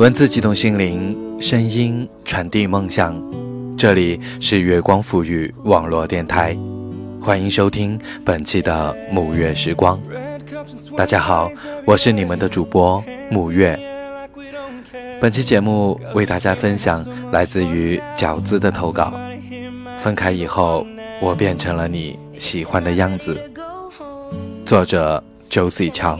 文字激动心灵，声音传递梦想。这里是月光赋予网络电台，欢迎收听本期的沐月时光。大家好，我是你们的主播沐月。本期节目为大家分享来自于饺子的投稿。分开以后，我变成了你喜欢的样子。作者：Josie 乔。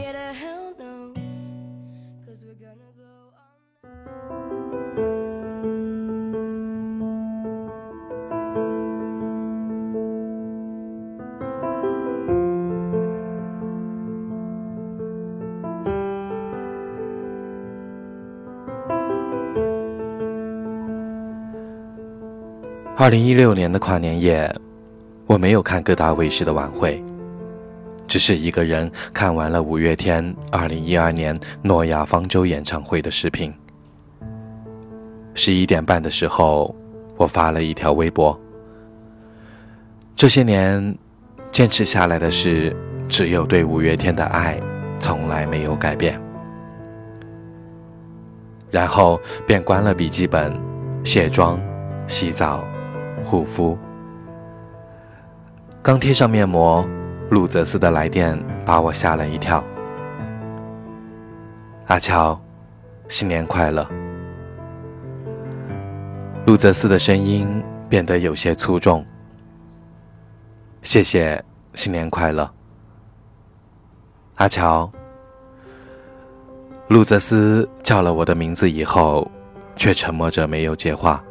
二零一六年的跨年夜，我没有看各大卫视的晚会，只是一个人看完了五月天二零一二年诺亚方舟演唱会的视频。十一点半的时候，我发了一条微博。这些年，坚持下来的是，只有对五月天的爱，从来没有改变。然后便关了笔记本，卸妆，洗澡。护肤，刚贴上面膜，路泽斯的来电把我吓了一跳。阿乔，新年快乐。路泽斯的声音变得有些粗重。谢谢，新年快乐。阿乔，路泽斯叫了我的名字以后，却沉默着没有接话。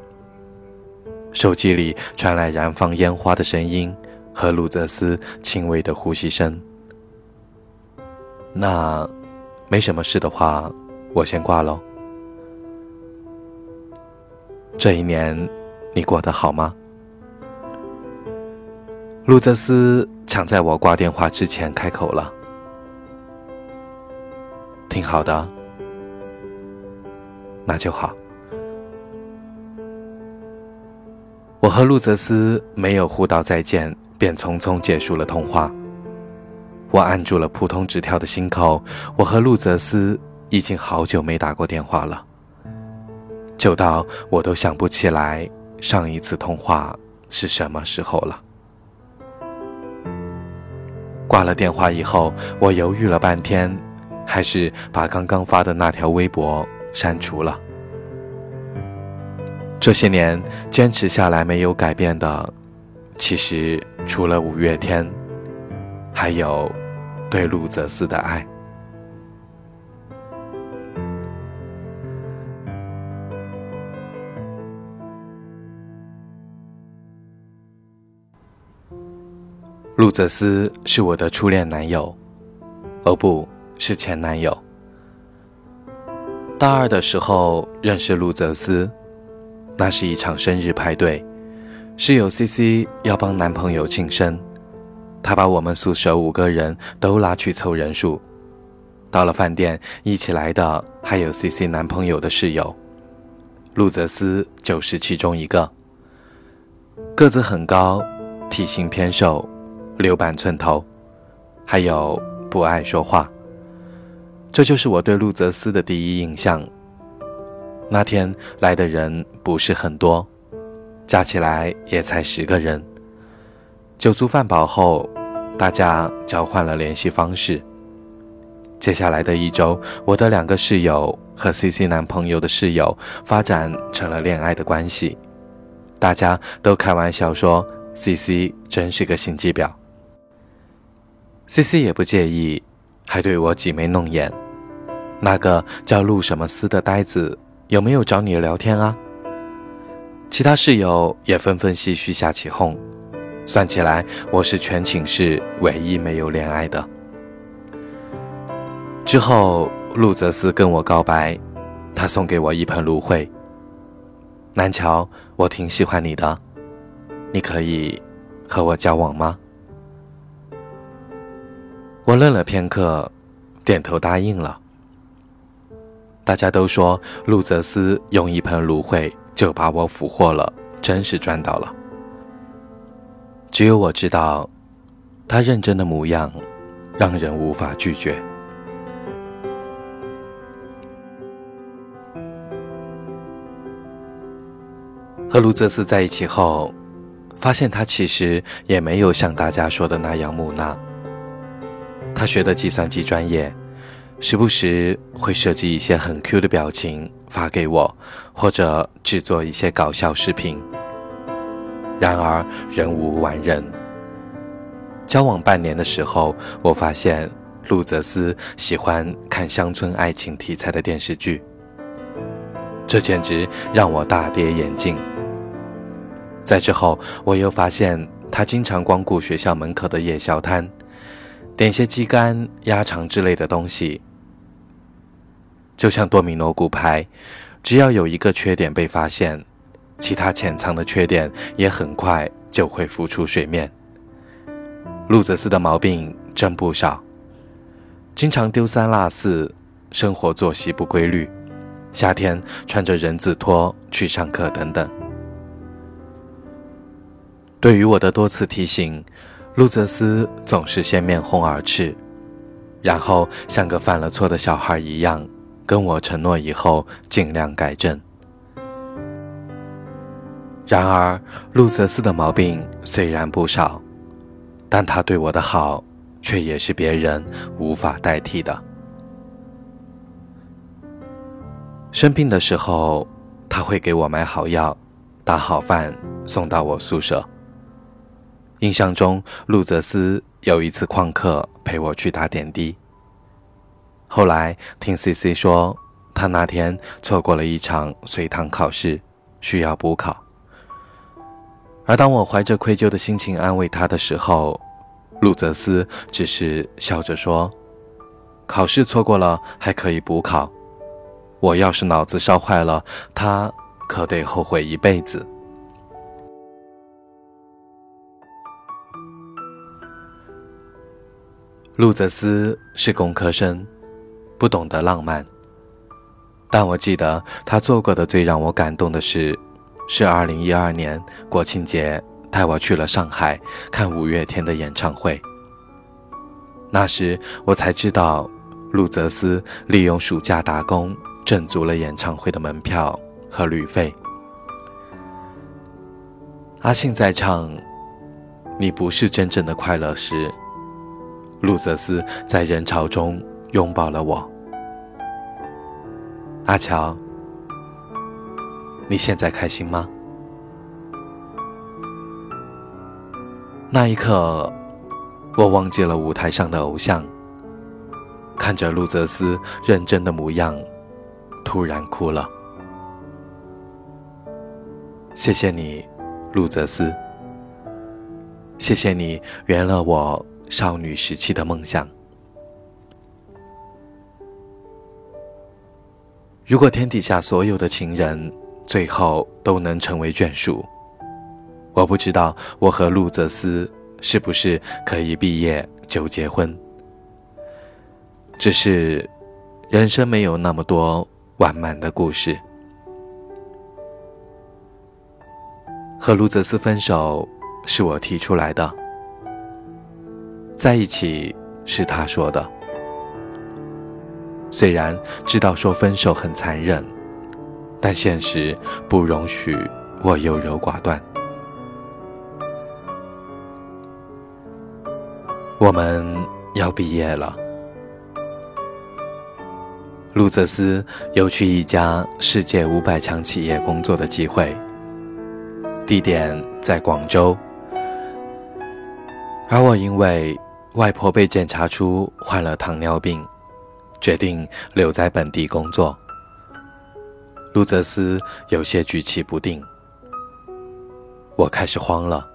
手机里传来燃放烟花的声音和鲁泽斯轻微的呼吸声。那，没什么事的话，我先挂喽。这一年，你过得好吗？路泽斯抢在我挂电话之前开口了。挺好的，那就好。我和路泽斯没有互道再见，便匆匆结束了通话。我按住了扑通直跳的心口。我和路泽斯已经好久没打过电话了，久到我都想不起来上一次通话是什么时候了。挂了电话以后，我犹豫了半天，还是把刚刚发的那条微博删除了。这些年坚持下来没有改变的，其实除了五月天，还有对路泽斯的爱。路泽斯是我的初恋男友，哦，不是前男友。大二的时候认识路泽斯。那是一场生日派对，室友 C C 要帮男朋友庆生，她把我们宿舍五个人都拉去凑人数。到了饭店，一起来的还有 C C 男朋友的室友，陆泽斯就是其中一个。个子很高，体型偏瘦，留板寸头，还有不爱说话。这就是我对陆泽斯的第一印象。那天来的人不是很多，加起来也才十个人。酒足饭饱后，大家交换了联系方式。接下来的一周，我的两个室友和 C C 男朋友的室友发展成了恋爱的关系，大家都开玩笑说 C C 真是个心机婊。C C 也不介意，还对我挤眉弄眼。那个叫陆什么思的呆子。有没有找你聊天啊？其他室友也纷纷唏嘘下起哄。算起来，我是全寝室唯一没有恋爱的。之后，陆泽斯跟我告白，他送给我一盆芦荟。南桥，我挺喜欢你的，你可以和我交往吗？我愣了片刻，点头答应了。大家都说路泽斯用一盆芦荟就把我俘获了真是赚到了。只有我知道他认真的模样让人无法拒绝。和卢泽斯在一起后发现他其实也没有像大家说的那样木讷。他学的计算机专业时不时会设计一些很 Q 的表情发给我，或者制作一些搞笑视频。然而人无完人。交往半年的时候，我发现陆泽斯喜欢看乡村爱情题材的电视剧，这简直让我大跌眼镜。在之后，我又发现他经常光顾学校门口的夜宵摊，点些鸡肝、鸭肠之类的东西。就像多米诺骨牌，只要有一个缺点被发现，其他潜藏的缺点也很快就会浮出水面。路泽斯的毛病真不少，经常丢三落四，生活作息不规律，夏天穿着人字拖去上课等等。对于我的多次提醒，路泽斯总是先面红耳赤，然后像个犯了错的小孩一样，跟我承诺以后尽量改正。然而，路泽斯的毛病虽然不少，但他对我的好，却也是别人无法代替的。生病的时候，他会给我买好药，打好饭送到我宿舍。印象中，路泽斯有一次旷课陪我去打点滴。后来听 C C 说，他那天错过了一场随堂考试，需要补考。而当我怀着愧疚的心情安慰他的时候，路泽斯只是笑着说：“考试错过了还可以补考，我要是脑子烧坏了，他可得后悔一辈子。”路泽斯是工科生，不懂得浪漫。但我记得他做过的最让我感动的事，是2012年国庆节带我去了上海看五月天的演唱会。那时我才知道，路泽斯利用暑假打工挣足了演唱会的门票和旅费。阿信在唱《你不是真正的快乐》时。路泽斯在人潮中拥抱了我。阿乔，你现在开心吗？那一刻，我忘记了舞台上的偶像，看着路泽斯认真的模样，突然哭了。谢谢你，路泽斯。谢谢你圆了我。少女时期的梦想。如果天底下所有的情人最后都能成为眷属，我不知道我和路泽斯是不是可以毕业就结婚。只是，人生没有那么多完满的故事。和路泽斯分手是我提出来的。在一起是他说的，虽然知道说分手很残忍，但现实不容许我优柔寡断。我们要毕业了，路泽斯有去一家世界五百强企业工作的机会，地点在广州，而我因为。外婆被检查出患了糖尿病，决定留在本地工作。路泽斯有些举棋不定，我开始慌了。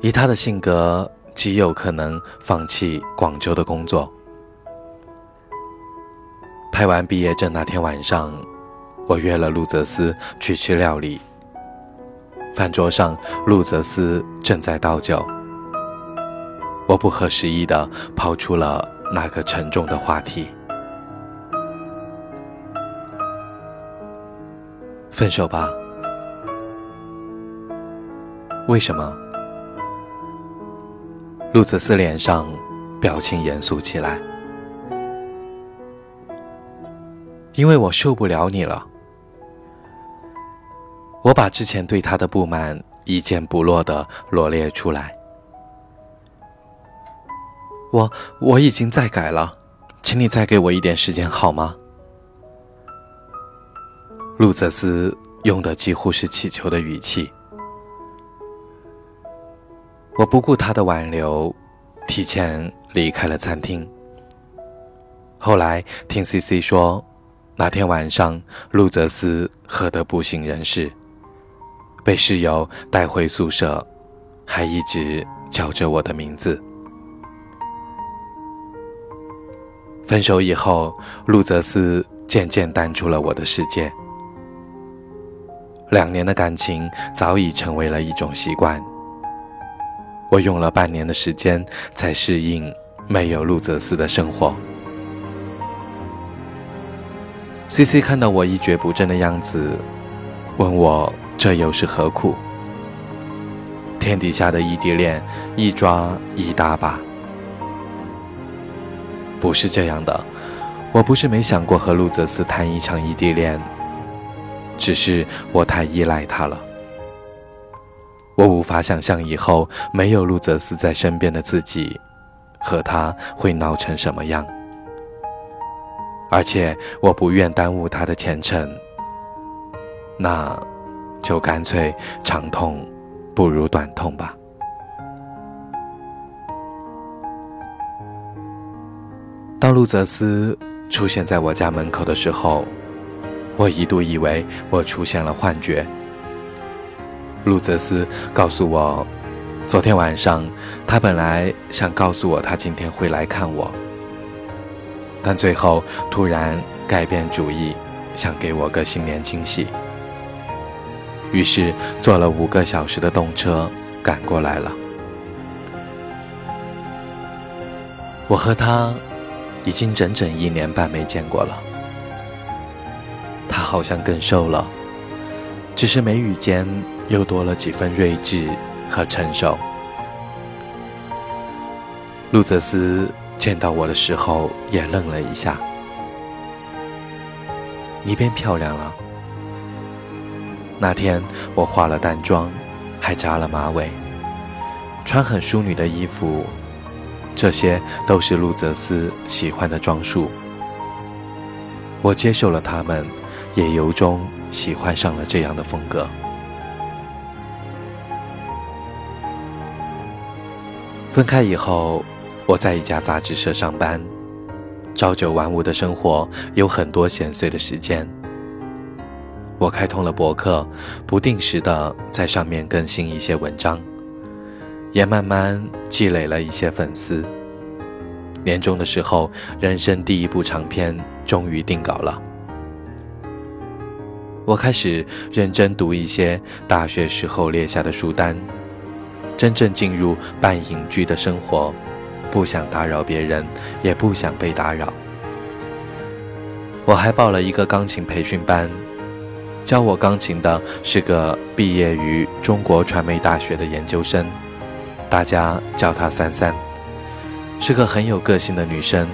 以他的性格，极有可能放弃广州的工作。拍完毕业证那天晚上，我约了路泽斯去吃料理。饭桌上，路泽斯正在倒酒。我不合时宜的抛出了那个沉重的话题：分手吧。为什么？路泽斯脸上表情严肃起来。因为我受不了你了。我把之前对他的不满一件不落的罗列出来。我我已经在改了，请你再给我一点时间好吗？路泽斯用的几乎是乞求的语气。我不顾他的挽留，提前离开了餐厅。后来听 C C 说，那天晚上路泽斯喝得不省人事。被室友带回宿舍，还一直叫着我的名字。分手以后，路泽斯渐渐淡出了我的世界。两年的感情早已成为了一种习惯。我用了半年的时间才适应没有路泽斯的生活。C C 看到我一蹶不振的样子，问我。这又是何苦？天底下的异地恋，一抓一大把。不是这样的，我不是没想过和路泽斯谈一场异地恋，只是我太依赖他了。我无法想象以后没有路泽斯在身边的自己，和他会闹成什么样。而且我不愿耽误他的前程。那。就干脆长痛不如短痛吧。当路泽斯出现在我家门口的时候，我一度以为我出现了幻觉。路泽斯告诉我，昨天晚上他本来想告诉我他今天会来看我，但最后突然改变主意，想给我个新年惊喜。于是坐了五个小时的动车赶过来了。我和他已经整整一年半没见过了。他好像更瘦了，只是眉宇间又多了几分睿智和成熟。路泽斯见到我的时候也愣了一下：“你变漂亮了。”那天我化了淡妆，还扎了马尾，穿很淑女的衣服，这些都是路泽斯喜欢的装束。我接受了他们，也由衷喜欢上了这样的风格。分开以后，我在一家杂志社上班，朝九晚五的生活有很多闲碎的时间。我开通了博客，不定时的在上面更新一些文章，也慢慢积累了一些粉丝。年终的时候，人生第一部长篇终于定稿了。我开始认真读一些大学时候列下的书单，真正进入半隐居的生活，不想打扰别人，也不想被打扰。我还报了一个钢琴培训班。教我钢琴的是个毕业于中国传媒大学的研究生，大家叫她三三，是个很有个性的女生。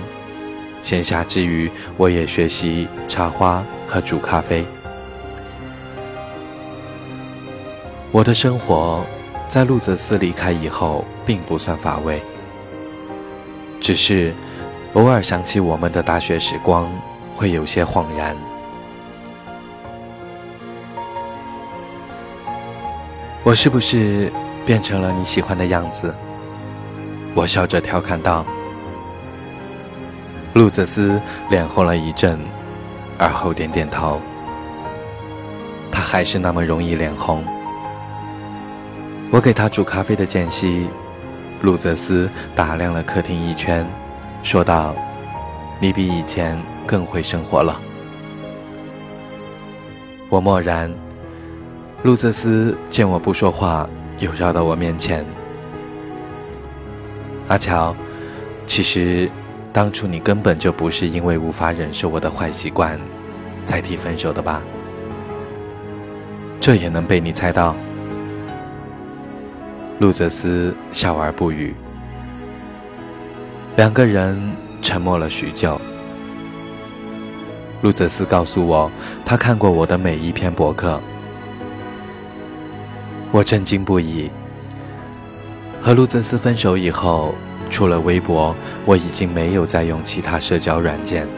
闲暇之余，我也学习插花和煮咖啡。我的生活在路泽斯离开以后并不算乏味，只是偶尔想起我们的大学时光，会有些恍然。我是不是变成了你喜欢的样子？我笑着调侃道。路泽斯脸红了一阵，而后点点头。他还是那么容易脸红。我给他煮咖啡的间隙，路泽斯打量了客厅一圈，说道：“你比以前更会生活了。”我默然。路泽斯见我不说话，又绕到我面前。阿乔，其实当初你根本就不是因为无法忍受我的坏习惯，才提分手的吧？这也能被你猜到？路泽斯笑而不语。两个人沉默了许久。路泽斯告诉我，他看过我的每一篇博客。我震惊不已。和路泽斯分手以后，除了微博，我已经没有再用其他社交软件。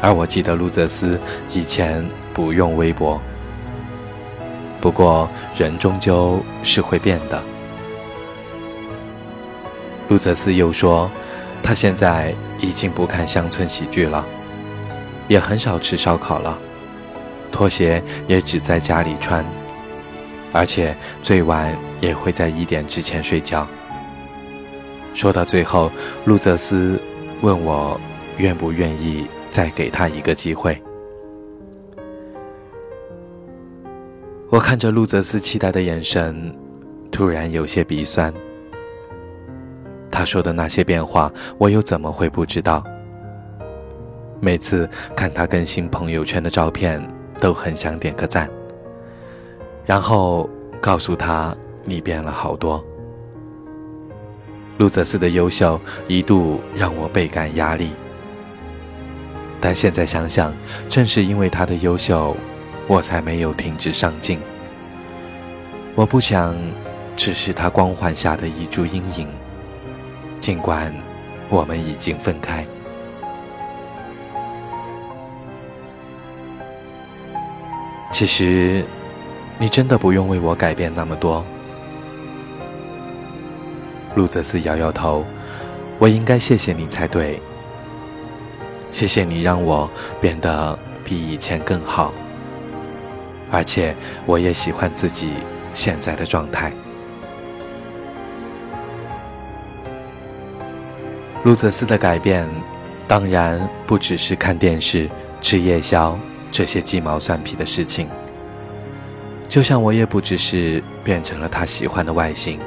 而我记得路泽斯以前不用微博。不过人终究是会变的。路泽斯又说，他现在已经不看乡村喜剧了，也很少吃烧烤了，拖鞋也只在家里穿，而且最晚也会在一点之前睡觉。说到最后，路泽斯问我愿不愿意再给他一个机会。我看着路泽斯期待的眼神，突然有些鼻酸。他说的那些变化，我又怎么会不知道？每次看他更新朋友圈的照片，都很想点个赞，然后告诉他你变了好多。路泽斯的优秀一度让我倍感压力，但现在想想，正是因为他的优秀。我才没有停止上进。我不想只是他光环下的一株阴影，尽管我们已经分开。其实，你真的不用为我改变那么多。路泽斯摇摇头，我应该谢谢你才对。谢谢你让我变得比以前更好。而且我也喜欢自己现在的状态。路泽斯的改变，当然不只是看电视、吃夜宵这些鸡毛蒜皮的事情。就像我也不只是变成了他喜欢的外形。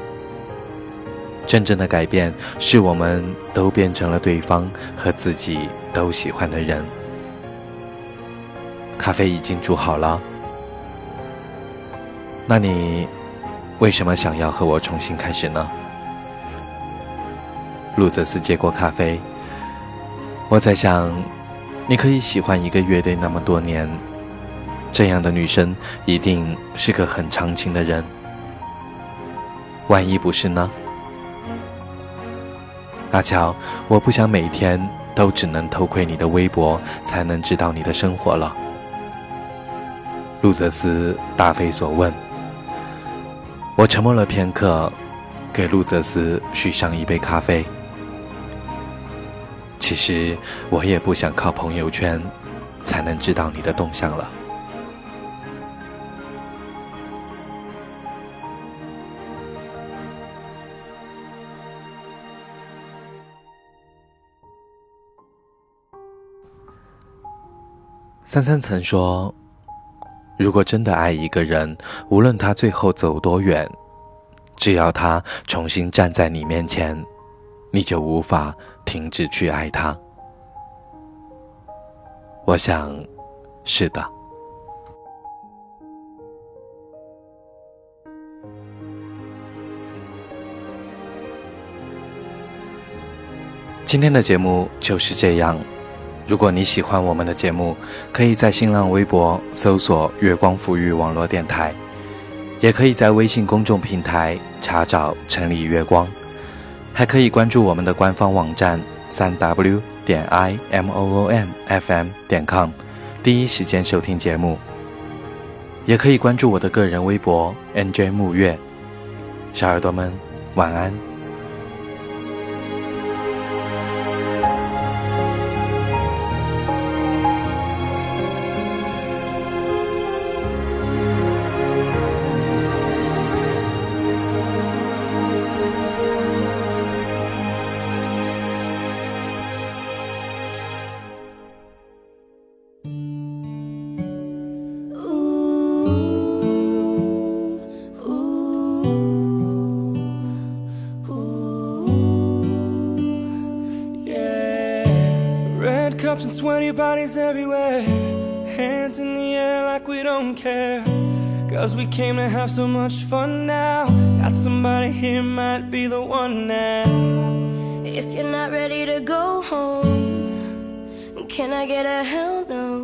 真正的改变，是我们都变成了对方和自己都喜欢的人。咖啡已经煮好了。那你为什么想要和我重新开始呢？路泽斯接过咖啡，我在想，你可以喜欢一个乐队那么多年，这样的女生一定是个很长情的人。万一不是呢？阿乔，我不想每天都只能偷窥你的微博才能知道你的生活了。路泽斯答非所问。我沉默了片刻，给路泽斯续上一杯咖啡。其实我也不想靠朋友圈才能知道你的动向了。三三曾说。如果真的爱一个人，无论他最后走多远，只要他重新站在你面前，你就无法停止去爱他。我想，是的。今天的节目就是这样。如果你喜欢我们的节目，可以在新浪微博搜索“月光抚育网络电台”，也可以在微信公众平台查找“城里月光”，还可以关注我们的官方网站三 w 点 i m o o n f m 点 com，第一时间收听节目。也可以关注我的个人微博 n j 木月。小耳朵们，晚安。And sweaty bodies everywhere Hands in the air like we don't care. Cause we came to have so much fun now. Got somebody here might be the one now. If you're not ready to go home Can I get a hell no?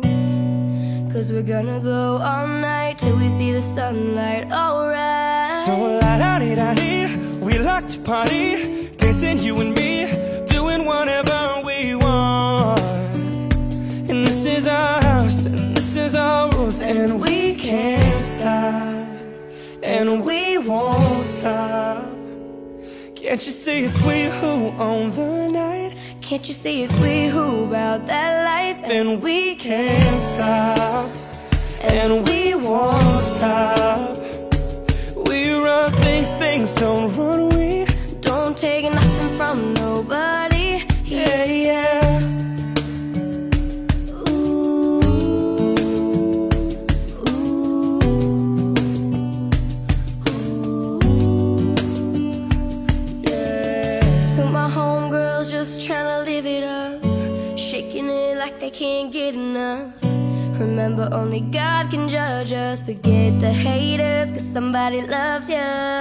Cause we're gonna go all night till we see the sunlight, alright. So la da di da di, we like to party, dancing you and me, and we can't stop, and we won't stop. Can't you see it's we who own the night? Can't you see it's we who about that life? And we can't stop, and we won't stop. We run things, things don't run. We, don't take nothing from nobody. Can't get enough. Remember, only God can judge us. Forget the haters, cause somebody loves ya.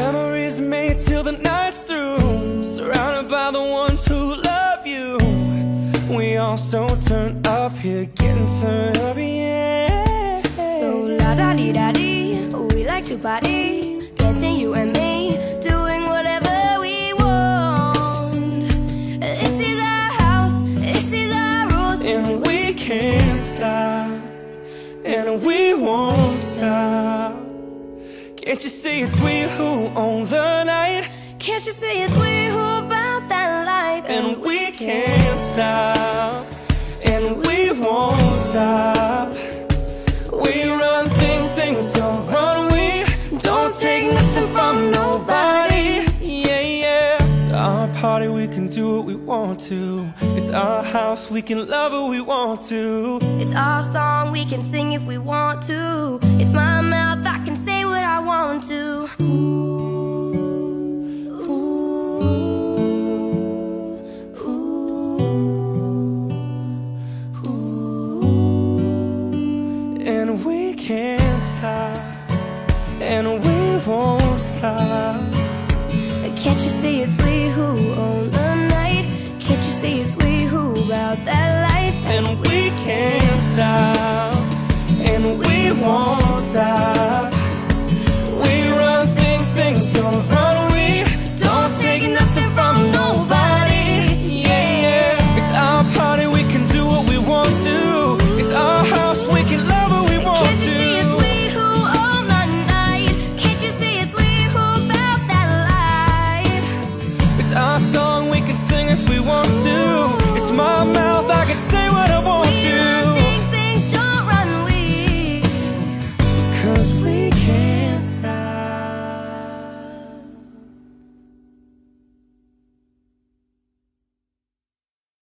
Memories made till the night's through. Surrounded by the ones who love you. We all so turned up here, getting turned up, yeah. So la da di da di, we like to party, dancing you and me, and we won't stop. Can't you see it's we who own the night, Can't you see it's we who about that life? and we can't stop, and we won't stop. It's our house, we can love who we want to. It's our song, we can sing if we want to. It's my mouth, I can say what I want to.